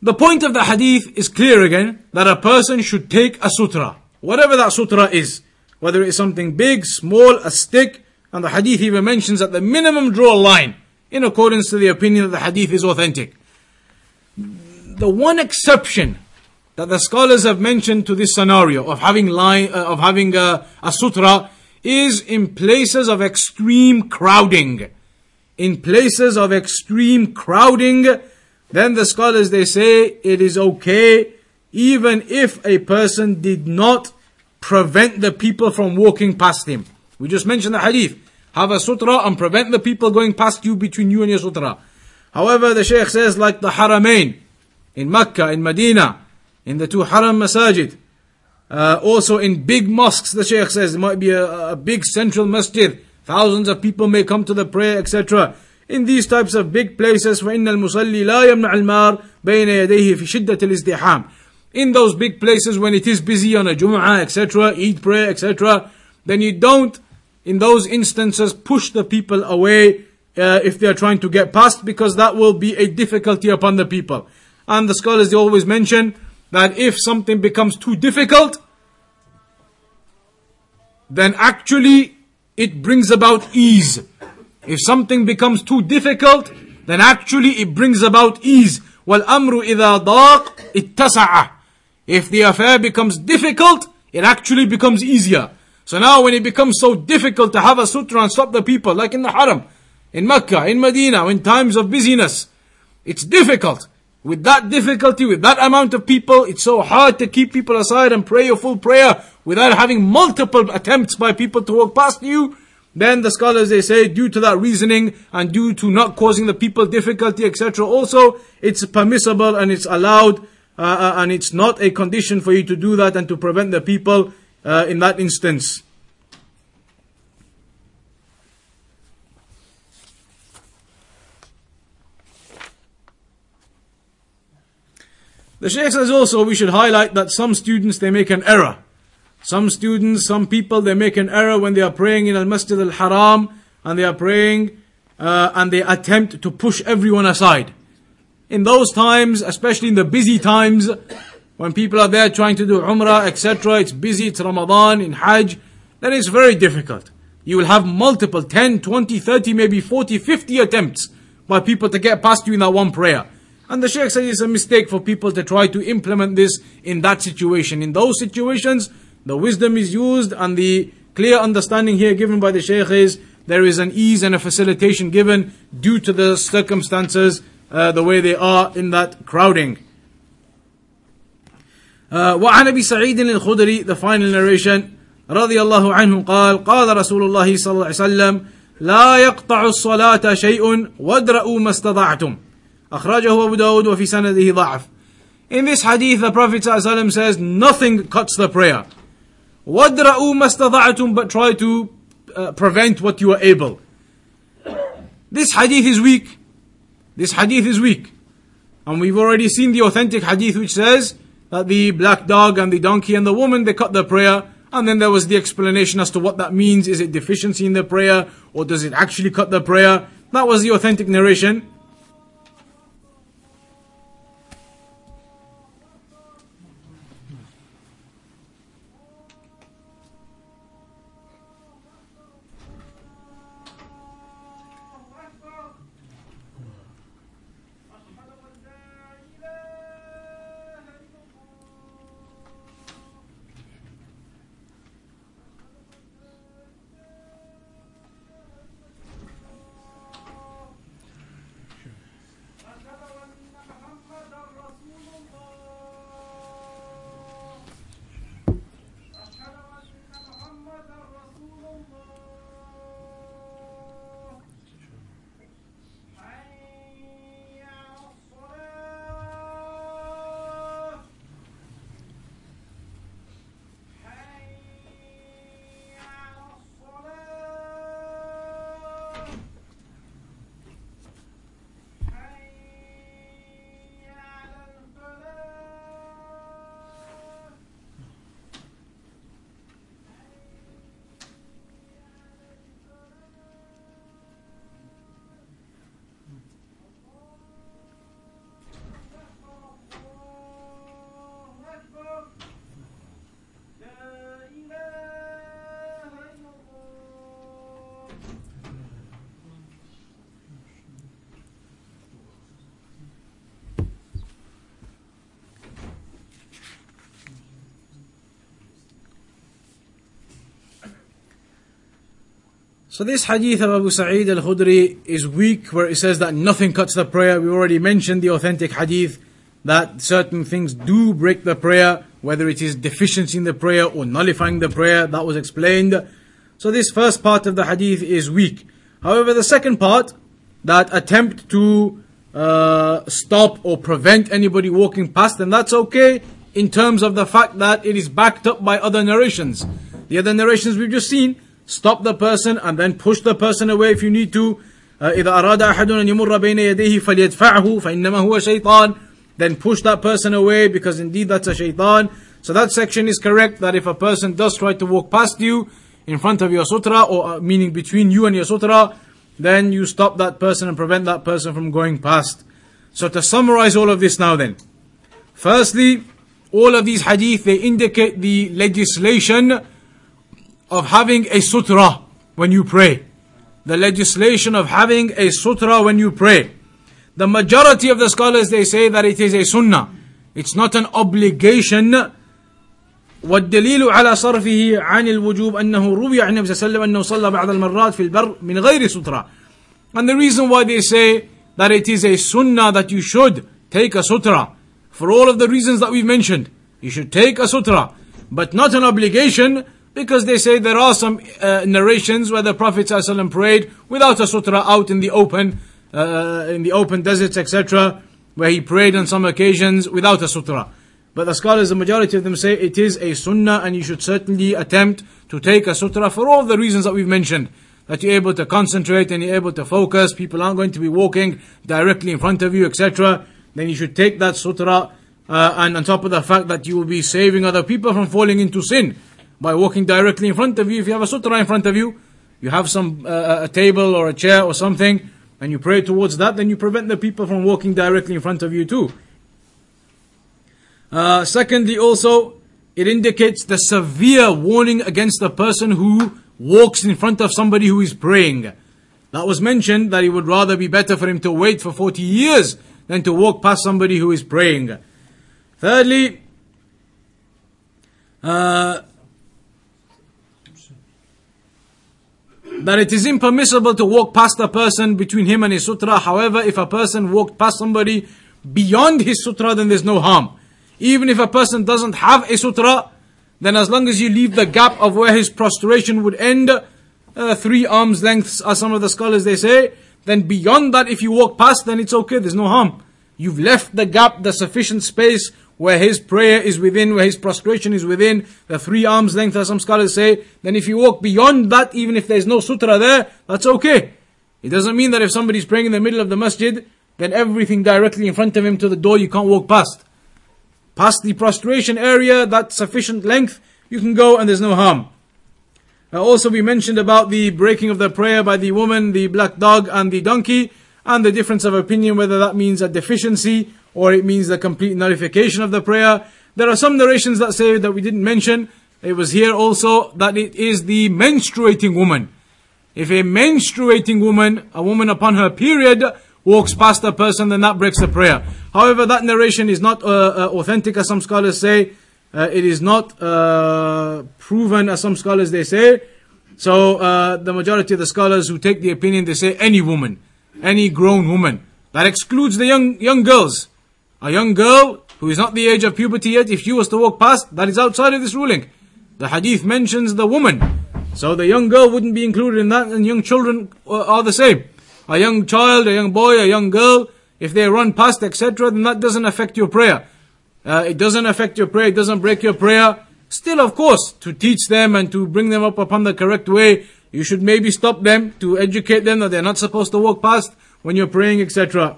the point of the hadith is clear again that a person should take a sutra, whatever that sutra is whether it's something big, small, a stick, and the hadith even mentions at the minimum draw a line in accordance to the opinion that the hadith is authentic. The one exception that the scholars have mentioned to this scenario of having line, uh, of having a, a sutra is in places of extreme crowding. In places of extreme crowding, then the scholars they say it is okay even if a person did not prevent the people from walking past him. We just mentioned the hadith. Have a sutra and prevent the people going past you between you and your sutra. However, the Shaykh says like the Haramain in Mecca, in Medina, in the two Haram Masajid, uh, also in big mosques, the Shaykh says, it might be a, a big central masjid, thousands of people may come to the prayer, etc. In these types of big places, فإن المصلي لا يمنع المار بين يديه في شدة الازدحام. In those big places when it is busy on a Jum'ah, etc., Eid prayer, etc., then you don't, in those instances, push the people away uh, if they are trying to get past because that will be a difficulty upon the people. And the scholars they always mention that if something becomes too difficult, then actually it brings about ease. If something becomes too difficult, then actually it brings about ease. وَالْأَمْرُ إِذَا ضَاقْ اتَّسَعَ If the affair becomes difficult, it actually becomes easier. So now when it becomes so difficult to have a sutra and stop the people, like in the haram, in Mecca, in Medina, in times of busyness, it's difficult. With that difficulty, with that amount of people, it's so hard to keep people aside and pray a full prayer without having multiple attempts by people to walk past you. Then the scholars they say, due to that reasoning and due to not causing the people difficulty, etc., also it's permissible and it's allowed uh, uh, and it's not a condition for you to do that and to prevent the people uh, in that instance. The Sheikh says also we should highlight that some students they make an error. Some students, some people they make an error when they are praying in Al Masjid Al Haram and they are praying uh, and they attempt to push everyone aside. In those times, especially in the busy times, when people are there trying to do Umrah, etc., it's busy, it's Ramadan, in Hajj, then it's very difficult. You will have multiple 10, 20, 30, maybe 40, 50 attempts by people to get past you in that one prayer. And the Shaykh says it's a mistake for people to try to implement this in that situation. In those situations, the wisdom is used and the clear understanding here given by the Shaykh is there is an ease and a facilitation given due to the circumstances, uh, the way they are in that crowding. Uh, وعن ابي سعيد الخدري the final narration رضي الله عنه قال قال رسول الله صلى الله عليه وسلم لا يقطع الصلاة شيء وادرؤوا ما استطعتم أخرجه أبو داود وفي سنده ضعف In this hadith the Prophet ﷺ says nothing cuts the prayer وَادْرَأُوا مَا اسْتَطَعْتُمْ but try to uh, prevent what you are able This hadith is weak This hadith is weak and we've already seen the authentic hadith which says that the black dog and the donkey and the woman they cut the prayer and then there was the explanation as to what that means. Is it deficiency in the prayer or does it actually cut the prayer? That was the authentic narration. So this hadith of Abu Sa'id al-Khudri is weak where it says that nothing cuts the prayer. We already mentioned the authentic hadith that certain things do break the prayer, whether it is deficiency in the prayer or nullifying the prayer, that was explained. So this first part of the hadith is weak. However, the second part, that attempt to uh, stop or prevent anybody walking past, then that's okay in terms of the fact that it is backed up by other narrations. The other narrations we've just seen, stop the person and then push the person away if you need to. إذا أراد أحد أن يمر بين يديه فليدفعه فإنما هو شيطان then push that person away because indeed that's a shaitan. So that section is correct that if a person does try to walk past you in front of your sutra or uh, meaning between you and your sutra, then you stop that person and prevent that person from going past. So to summarize all of this now then. Firstly, all of these hadith they indicate the legislation of having a sutra when you pray. The legislation of having a sutra when you pray. The majority of the scholars they say that it is a sunnah. It's not an obligation. والدليل على صرفه عن الوجوب أنه روي عن النبي صلى الله عليه وسلم أنه صلى بعض المرات في البر من غير سترة. And the reason why they say that it is a sunnah that you should take a sutra for all of the reasons that we've mentioned. You should take a sutra, but not an obligation because they say there are some uh, narrations where the Prophet ﷺ prayed without a sutra out in the open uh, in the open deserts, etc., where he prayed on some occasions without a sutra. But the scholars, the majority of them say it is a sunnah and you should certainly attempt to take a sutra for all the reasons that we've mentioned. That you're able to concentrate and you're able to focus, people aren't going to be walking directly in front of you, etc. Then you should take that sutra uh, and on top of the fact that you will be saving other people from falling into sin by walking directly in front of you. If you have a sutra in front of you, you have some uh, a table or a chair or something, and you pray towards that, then you prevent the people from walking directly in front of you too. Uh, secondly, also, it indicates the severe warning against the person who walks in front of somebody who is praying. That was mentioned that it would rather be better for him to wait for 40 years than to walk past somebody who is praying. Thirdly, uh, that it is impermissible to walk past a person between him and his sutra. However, if a person walked past somebody beyond his sutra, then there's no harm. Even if a person doesn't have a sutra, then as long as you leave the gap of where his prostration would end, uh, three arms lengths, as some of the scholars they say, then beyond that, if you walk past, then it's okay, there's no harm. You've left the gap, the sufficient space where his prayer is within, where his prostration is within, the three arms length, as some scholars say, then if you walk beyond that, even if there's no sutra there, that's okay. It doesn't mean that if somebody's praying in the middle of the masjid, then everything directly in front of him to the door you can't walk past. Past the prostration area, that sufficient length, you can go and there's no harm. Uh, also, we mentioned about the breaking of the prayer by the woman, the black dog, and the donkey, and the difference of opinion whether that means a deficiency or it means the complete nullification of the prayer. There are some narrations that say that we didn't mention. It was here also that it is the menstruating woman. If a menstruating woman, a woman upon her period, walks past a person, then that breaks the prayer. However, that narration is not uh, uh, authentic, as some scholars say. Uh, it is not uh, proven, as some scholars they say. So uh, the majority of the scholars who take the opinion, they say any woman, any grown woman. That excludes the young young girls. A young girl who is not the age of puberty yet, if she was to walk past, that is outside of this ruling. The hadith mentions the woman. So the young girl wouldn't be included in that, and young children are the same. A young child, a young boy, a young girl, if they run past, etc., then that doesn't affect your prayer. Uh, it doesn't affect your prayer, it doesn't break your prayer. Still, of course, to teach them and to bring them up upon the correct way, you should maybe stop them to educate them that they're not supposed to walk past when you're praying, etc.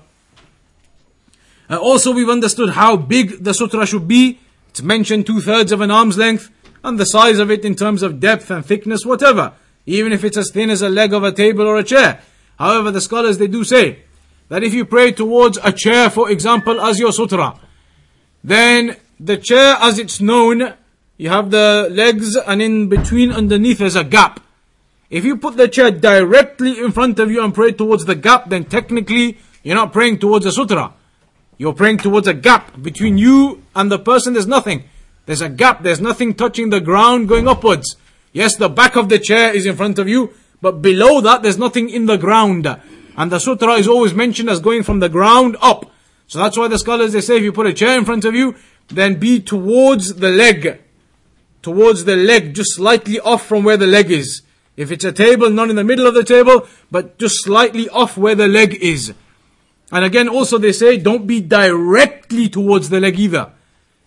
Uh, also, we've understood how big the sutra should be. It's mentioned two thirds of an arm's length, and the size of it in terms of depth and thickness, whatever. Even if it's as thin as a leg of a table or a chair. However, the scholars they do say that if you pray towards a chair, for example, as your sutra, then the chair as it's known, you have the legs and in between underneath there's a gap. If you put the chair directly in front of you and pray towards the gap, then technically you're not praying towards a sutra. You're praying towards a gap between you and the person. There's nothing. There's a gap. There's nothing touching the ground going upwards. Yes, the back of the chair is in front of you, but below that, there's nothing in the ground. And the sutra is always mentioned as going from the ground up. So that's why the scholars they say if you put a chair in front of you, then be towards the leg. Towards the leg, just slightly off from where the leg is. If it's a table, not in the middle of the table, but just slightly off where the leg is. And again, also they say, don't be directly towards the leg either.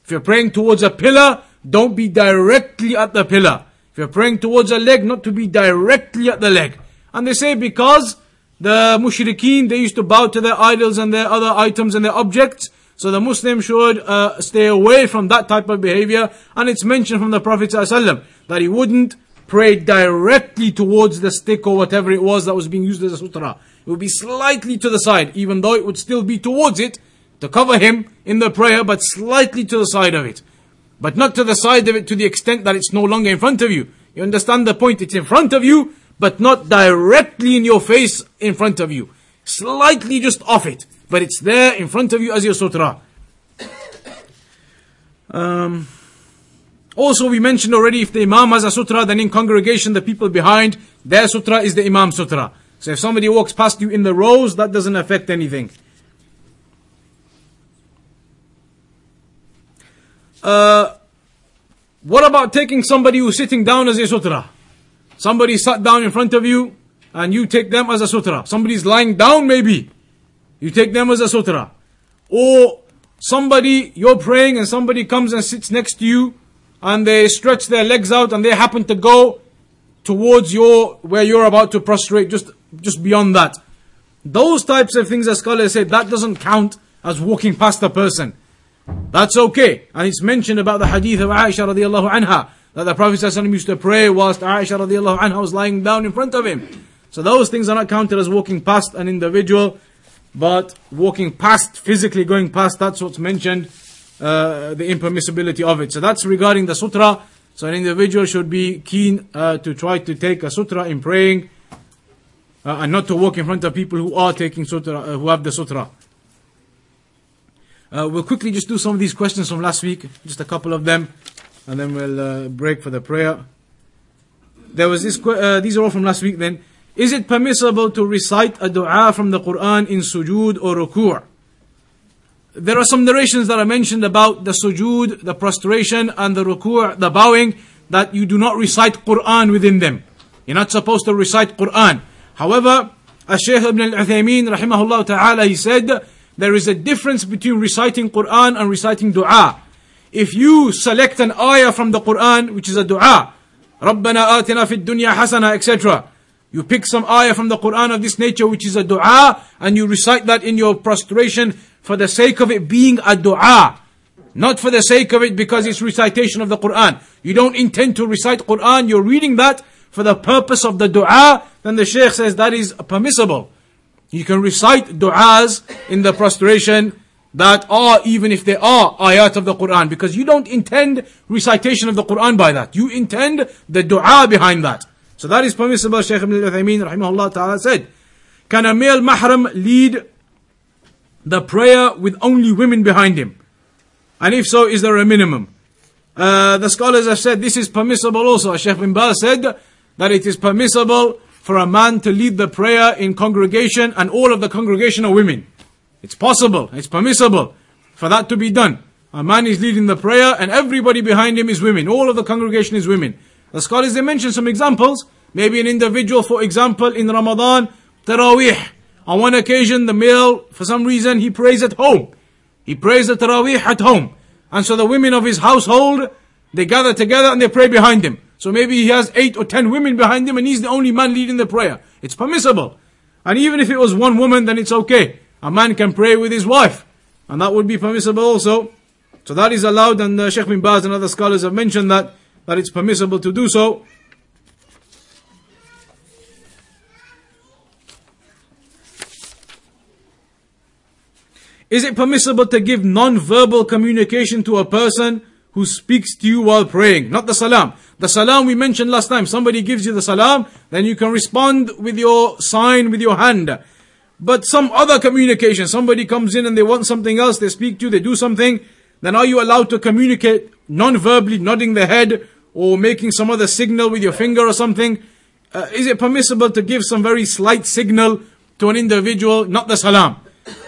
If you're praying towards a pillar, don't be directly at the pillar. If you're praying towards a leg, not to be directly at the leg. And they say because the mushrikeen, they used to bow to their idols and their other items and their objects. So the Muslim should uh, stay away from that type of behavior. And it's mentioned from the Prophet ﷺ that he wouldn't pray directly towards the stick or whatever it was that was being used as a sutra. It would be slightly to the side, even though it would still be towards it to cover him in the prayer, but slightly to the side of it. But not to the side of it to the extent that it's no longer in front of you. You understand the point? It's in front of you, but not directly in your face in front of you. Slightly just off it, but it's there in front of you as your sutra. Um, also, we mentioned already if the Imam has a sutra, then in congregation, the people behind, their sutra is the Imam sutra. So if somebody walks past you in the rows, that doesn't affect anything. Uh, what about taking somebody who's sitting down as a sutra? Somebody sat down in front of you and you take them as a sutra. Somebody's lying down maybe. You take them as a sutra. Or somebody, you're praying and somebody comes and sits next to you and they stretch their legs out and they happen to go towards your, where you're about to prostrate, just, just beyond that. Those types of things, as scholars say, that doesn't count as walking past a person. That's okay. And it's mentioned about the hadith of Aisha radiallahu anha, that the Prophet used to pray whilst Aisha radiallahu anha was lying down in front of him. So those things are not counted as walking past an individual, but walking past, physically going past, that's what's mentioned, uh, the impermissibility of it. So that's regarding the sutra. So an individual should be keen uh, to try to take a sutra in praying, uh, and not to walk in front of people who are taking sutra, uh, who have the sutra. Uh, we'll quickly just do some of these questions from last week, just a couple of them, and then we'll uh, break for the prayer. There was this. Uh, these are all from last week. Then, is it permissible to recite a du'a from the Quran in sujood or ruku'? There are some narrations that are mentioned about the sujood, the prostration, and the ruku', the bowing, that you do not recite Quran within them. You're not supposed to recite Quran. However, Shaykh ibn al-Uthaymeen, rahimahullah ta'ala, he said, there is a difference between reciting Quran and reciting dua. If you select an ayah from the Quran, which is a dua, رَبَّنَا آتِنَا فِي الدُّنْيا حَسَنًا etc. You pick some ayah from the Quran of this nature, which is a dua, and you recite that in your prostration for the sake of it being a dua. Not for the sake of it because it's recitation of the Quran. You don't intend to recite Quran, you're reading that for the purpose of the dua, then the Shaykh says that is permissible. You can recite du'as in the prostration that are, even if they are ayat of the Quran, because you don't intend recitation of the Quran by that. You intend the dua behind that. So that is permissible, Shaykh ibn al-Uthaymeen rahimahullah ta'ala said. Can a male mahram lead the prayer with only women behind him? And if so, is there a minimum? Uh, the scholars have said this is permissible also. Shaykh bin Baz said that it is permissible for a man to lead the prayer in congregation and all of the congregation are women. It's possible, it's permissible for that to be done. A man is leading the prayer and everybody behind him is women. All of the congregation is women. The scholars they mention some examples. Maybe an individual, for example, in Ramadan, Taraweeh. On one occasion, the male, for some reason, he prays at home. He prays the Taraweeh at home. And so the women of his household, they gather together and they pray behind him. So maybe he has eight or ten women behind him and he's the only man leading the prayer. It's permissible. And even if it was one woman, then it's okay. A man can pray with his wife. And that would be permissible also. So that is allowed and uh, Sheikh bin Baz and other scholars have mentioned that, that it's permissible to do so. Is it permissible to give non-verbal communication to a person who speaks to you while praying? Not the salam. The salam we mentioned last time, somebody gives you the salam, then you can respond with your sign, with your hand. But some other communication, somebody comes in and they want something else, they speak to you, they do something, then are you allowed to communicate non-verbally, nodding the head, or making some other signal with your finger or something? Uh, is it permissible to give some very slight signal to an individual, not the salam?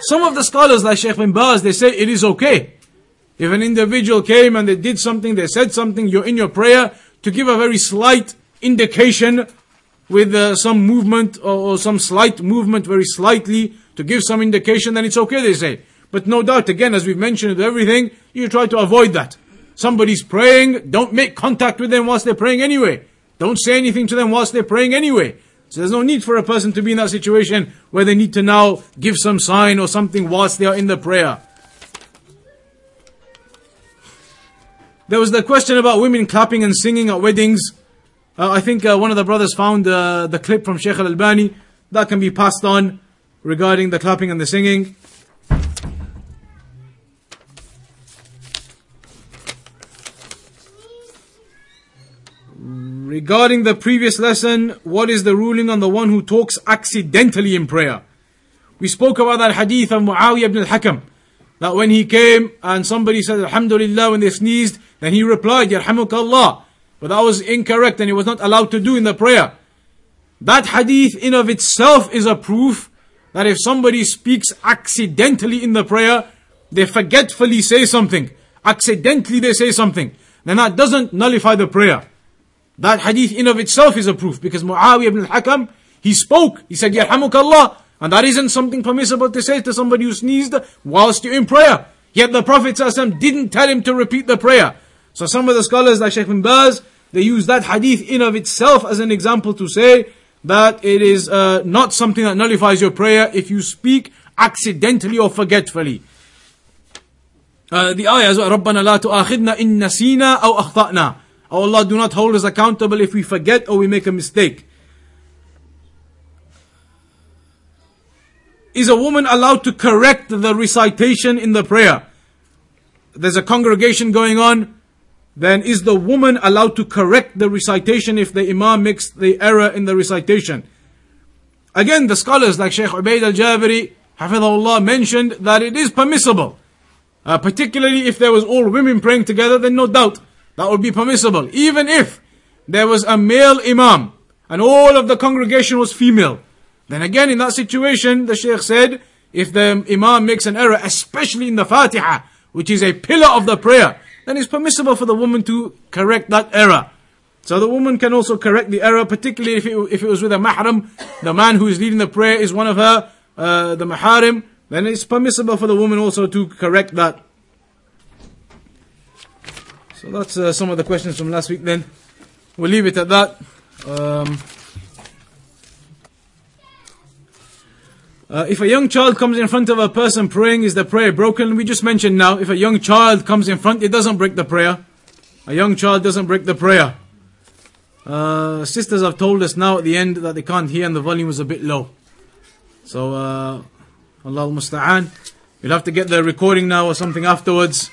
Some of the scholars, like Sheikh bin Baz, they say it is okay. If an individual came and they did something, they said something, you're in your prayer, to give a very slight indication with uh, some movement or, or some slight movement, very slightly, to give some indication, then it's okay, they say. But no doubt, again, as we've mentioned everything, you try to avoid that. Somebody's praying, don't make contact with them whilst they're praying anyway. Don't say anything to them whilst they're praying anyway. So there's no need for a person to be in that situation where they need to now give some sign or something whilst they are in the prayer. There was the question about women clapping and singing at weddings. Uh, I think uh, one of the brothers found uh, the clip from Sheikh Al Albani. That can be passed on regarding the clapping and the singing. Regarding the previous lesson, what is the ruling on the one who talks accidentally in prayer? We spoke about that hadith of Muawiyah ibn al-Hakam. That when he came and somebody said Alhamdulillah when they sneezed, then he replied, Yarhamukallah. But that was incorrect and he was not allowed to do in the prayer. That hadith in of itself is a proof that if somebody speaks accidentally in the prayer, they forgetfully say something, accidentally they say something, then that doesn't nullify the prayer. That hadith in of itself is a proof because Muawiyah ibn al-Hakam, he spoke, he said, Yarhamukallah, and that isn't something permissible to say to somebody who sneezed whilst you're in prayer. Yet the Prophet ﷺ didn't tell him to repeat the prayer. So some of the scholars like Sheikh bin Baz, they use that hadith in of itself as an example to say that it is uh, not something that nullifies your prayer if you speak accidentally or forgetfully. Uh, the ayah is رَبَّنَا لَا تُؤَاخِذْنَا إِن نَسِينَا أَوْ أَخْطَأْنَا Oh Allah, do not hold us accountable if we forget or we make a mistake. Is a woman allowed to correct the recitation in the prayer? There's a congregation going on, then is the woman allowed to correct the recitation if the imam makes the error in the recitation? Again, the scholars like Sheikh Ubaid al-Jabiri, Hafidhullah, mentioned that it is permissible. Uh, particularly if there was all women praying together, then no doubt that would be permissible. Even if there was a male imam and all of the congregation was female. Then again, in that situation, the Shaykh said, if the imam makes an error, especially in the Fatiha, which is a pillar of the prayer, then it's permissible for the woman to correct that error. So the woman can also correct the error, particularly if it, if it was with a mahram, the man who is leading the prayer is one of her, uh, the maharim, then it's permissible for the woman also to correct that. So that's uh, some of the questions from last week then. We'll leave it at that. Um, uh, if a young child comes in front of a person praying, is the prayer broken? We just mentioned now, if a young child comes in front, it doesn't break the prayer. A young child doesn't break the prayer. Uh, sisters have told us now at the end that they can't hear and the volume is a bit low. So, uh, Allah musta'an. You'll have to get the recording now or something afterwards.